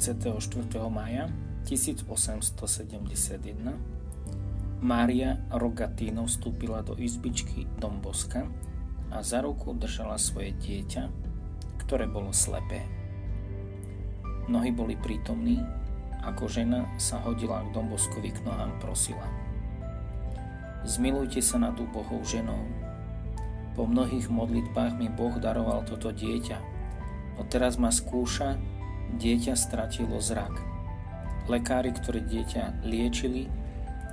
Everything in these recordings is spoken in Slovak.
24. maja 1871 Mária Rogatino vstúpila do izbičky Domboska a za ruku držala svoje dieťa, ktoré bolo slepé. Nohy boli prítomní, ako žena sa hodila k Domboskovi k nohám prosila. Zmilujte sa nad úbohou ženou. Po mnohých modlitbách mi Boh daroval toto dieťa, no teraz ma skúša, dieťa stratilo zrak. Lekári, ktorí dieťa liečili,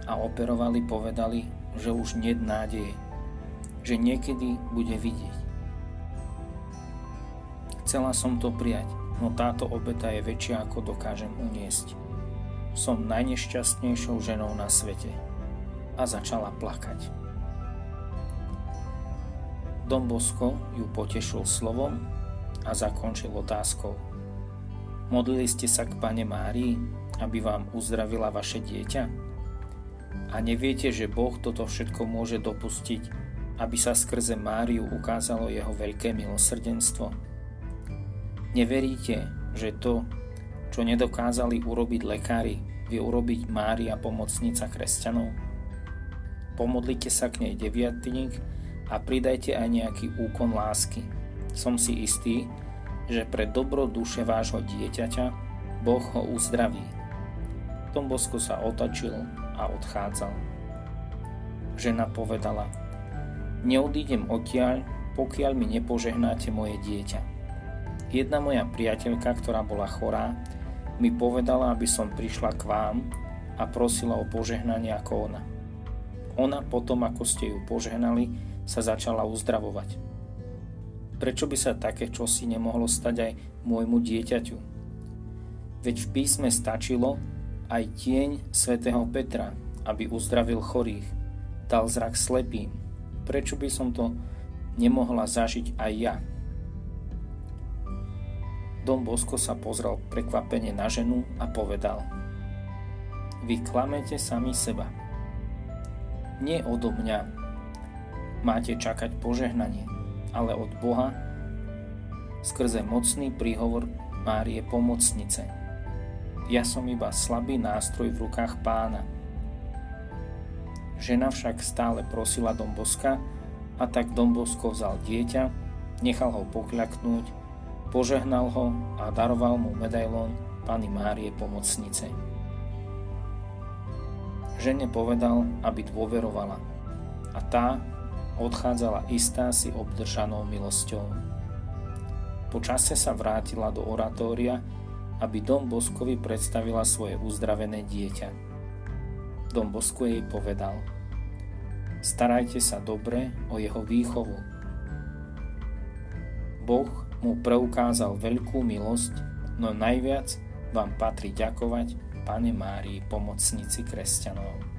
a operovali, povedali, že už nie nádeje, že niekedy bude vidieť. Chcela som to prijať, no táto obeta je väčšia, ako dokážem uniesť. Som najnešťastnejšou ženou na svete. A začala plakať. Dom Bosko ju potešil slovom a zakončil otázkou. Modlili ste sa k Pane Márii, aby vám uzdravila vaše dieťa? A neviete, že Boh toto všetko môže dopustiť, aby sa skrze Máriu ukázalo jeho veľké milosrdenstvo? Neveríte, že to, čo nedokázali urobiť lekári, vie urobiť Mária pomocnica kresťanov? Pomodlite sa k nej deviatník a pridajte aj nejaký úkon lásky. Som si istý, že pre dobro duše vášho dieťaťa Boh ho uzdraví. Tom Bosko sa otočil a odchádzal. Žena povedala, neodídem odtiaľ, pokiaľ mi nepožehnáte moje dieťa. Jedna moja priateľka, ktorá bola chorá, mi povedala, aby som prišla k vám a prosila o požehnanie ako ona. Ona potom, ako ste ju požehnali, sa začala uzdravovať. Prečo by sa také čosi nemohlo stať aj môjmu dieťaťu? Veď v písme stačilo, aj tieň svätého Petra, aby uzdravil chorých, dal zrak slepým. Prečo by som to nemohla zažiť aj ja? Dom Bosko sa pozrel prekvapene na ženu a povedal Vy klamete sami seba. Nie odo mňa máte čakať požehnanie, ale od Boha skrze mocný príhovor Márie Pomocnice – ja som iba slabý nástroj v rukách pána. Žena však stále prosila Domboska a tak Dombosko vzal dieťa, nechal ho pokľaknúť, požehnal ho a daroval mu medailón Pany Márie pomocnice. Žene povedal, aby dôverovala a tá odchádzala istá si obdržanou milosťou. Po čase sa vrátila do oratória aby Dom Boskovi predstavila svoje uzdravené dieťa. Dom Bosko jej povedal, starajte sa dobre o jeho výchovu. Boh mu preukázal veľkú milosť, no najviac vám patrí ďakovať Pane Márii, pomocnici kresťanov.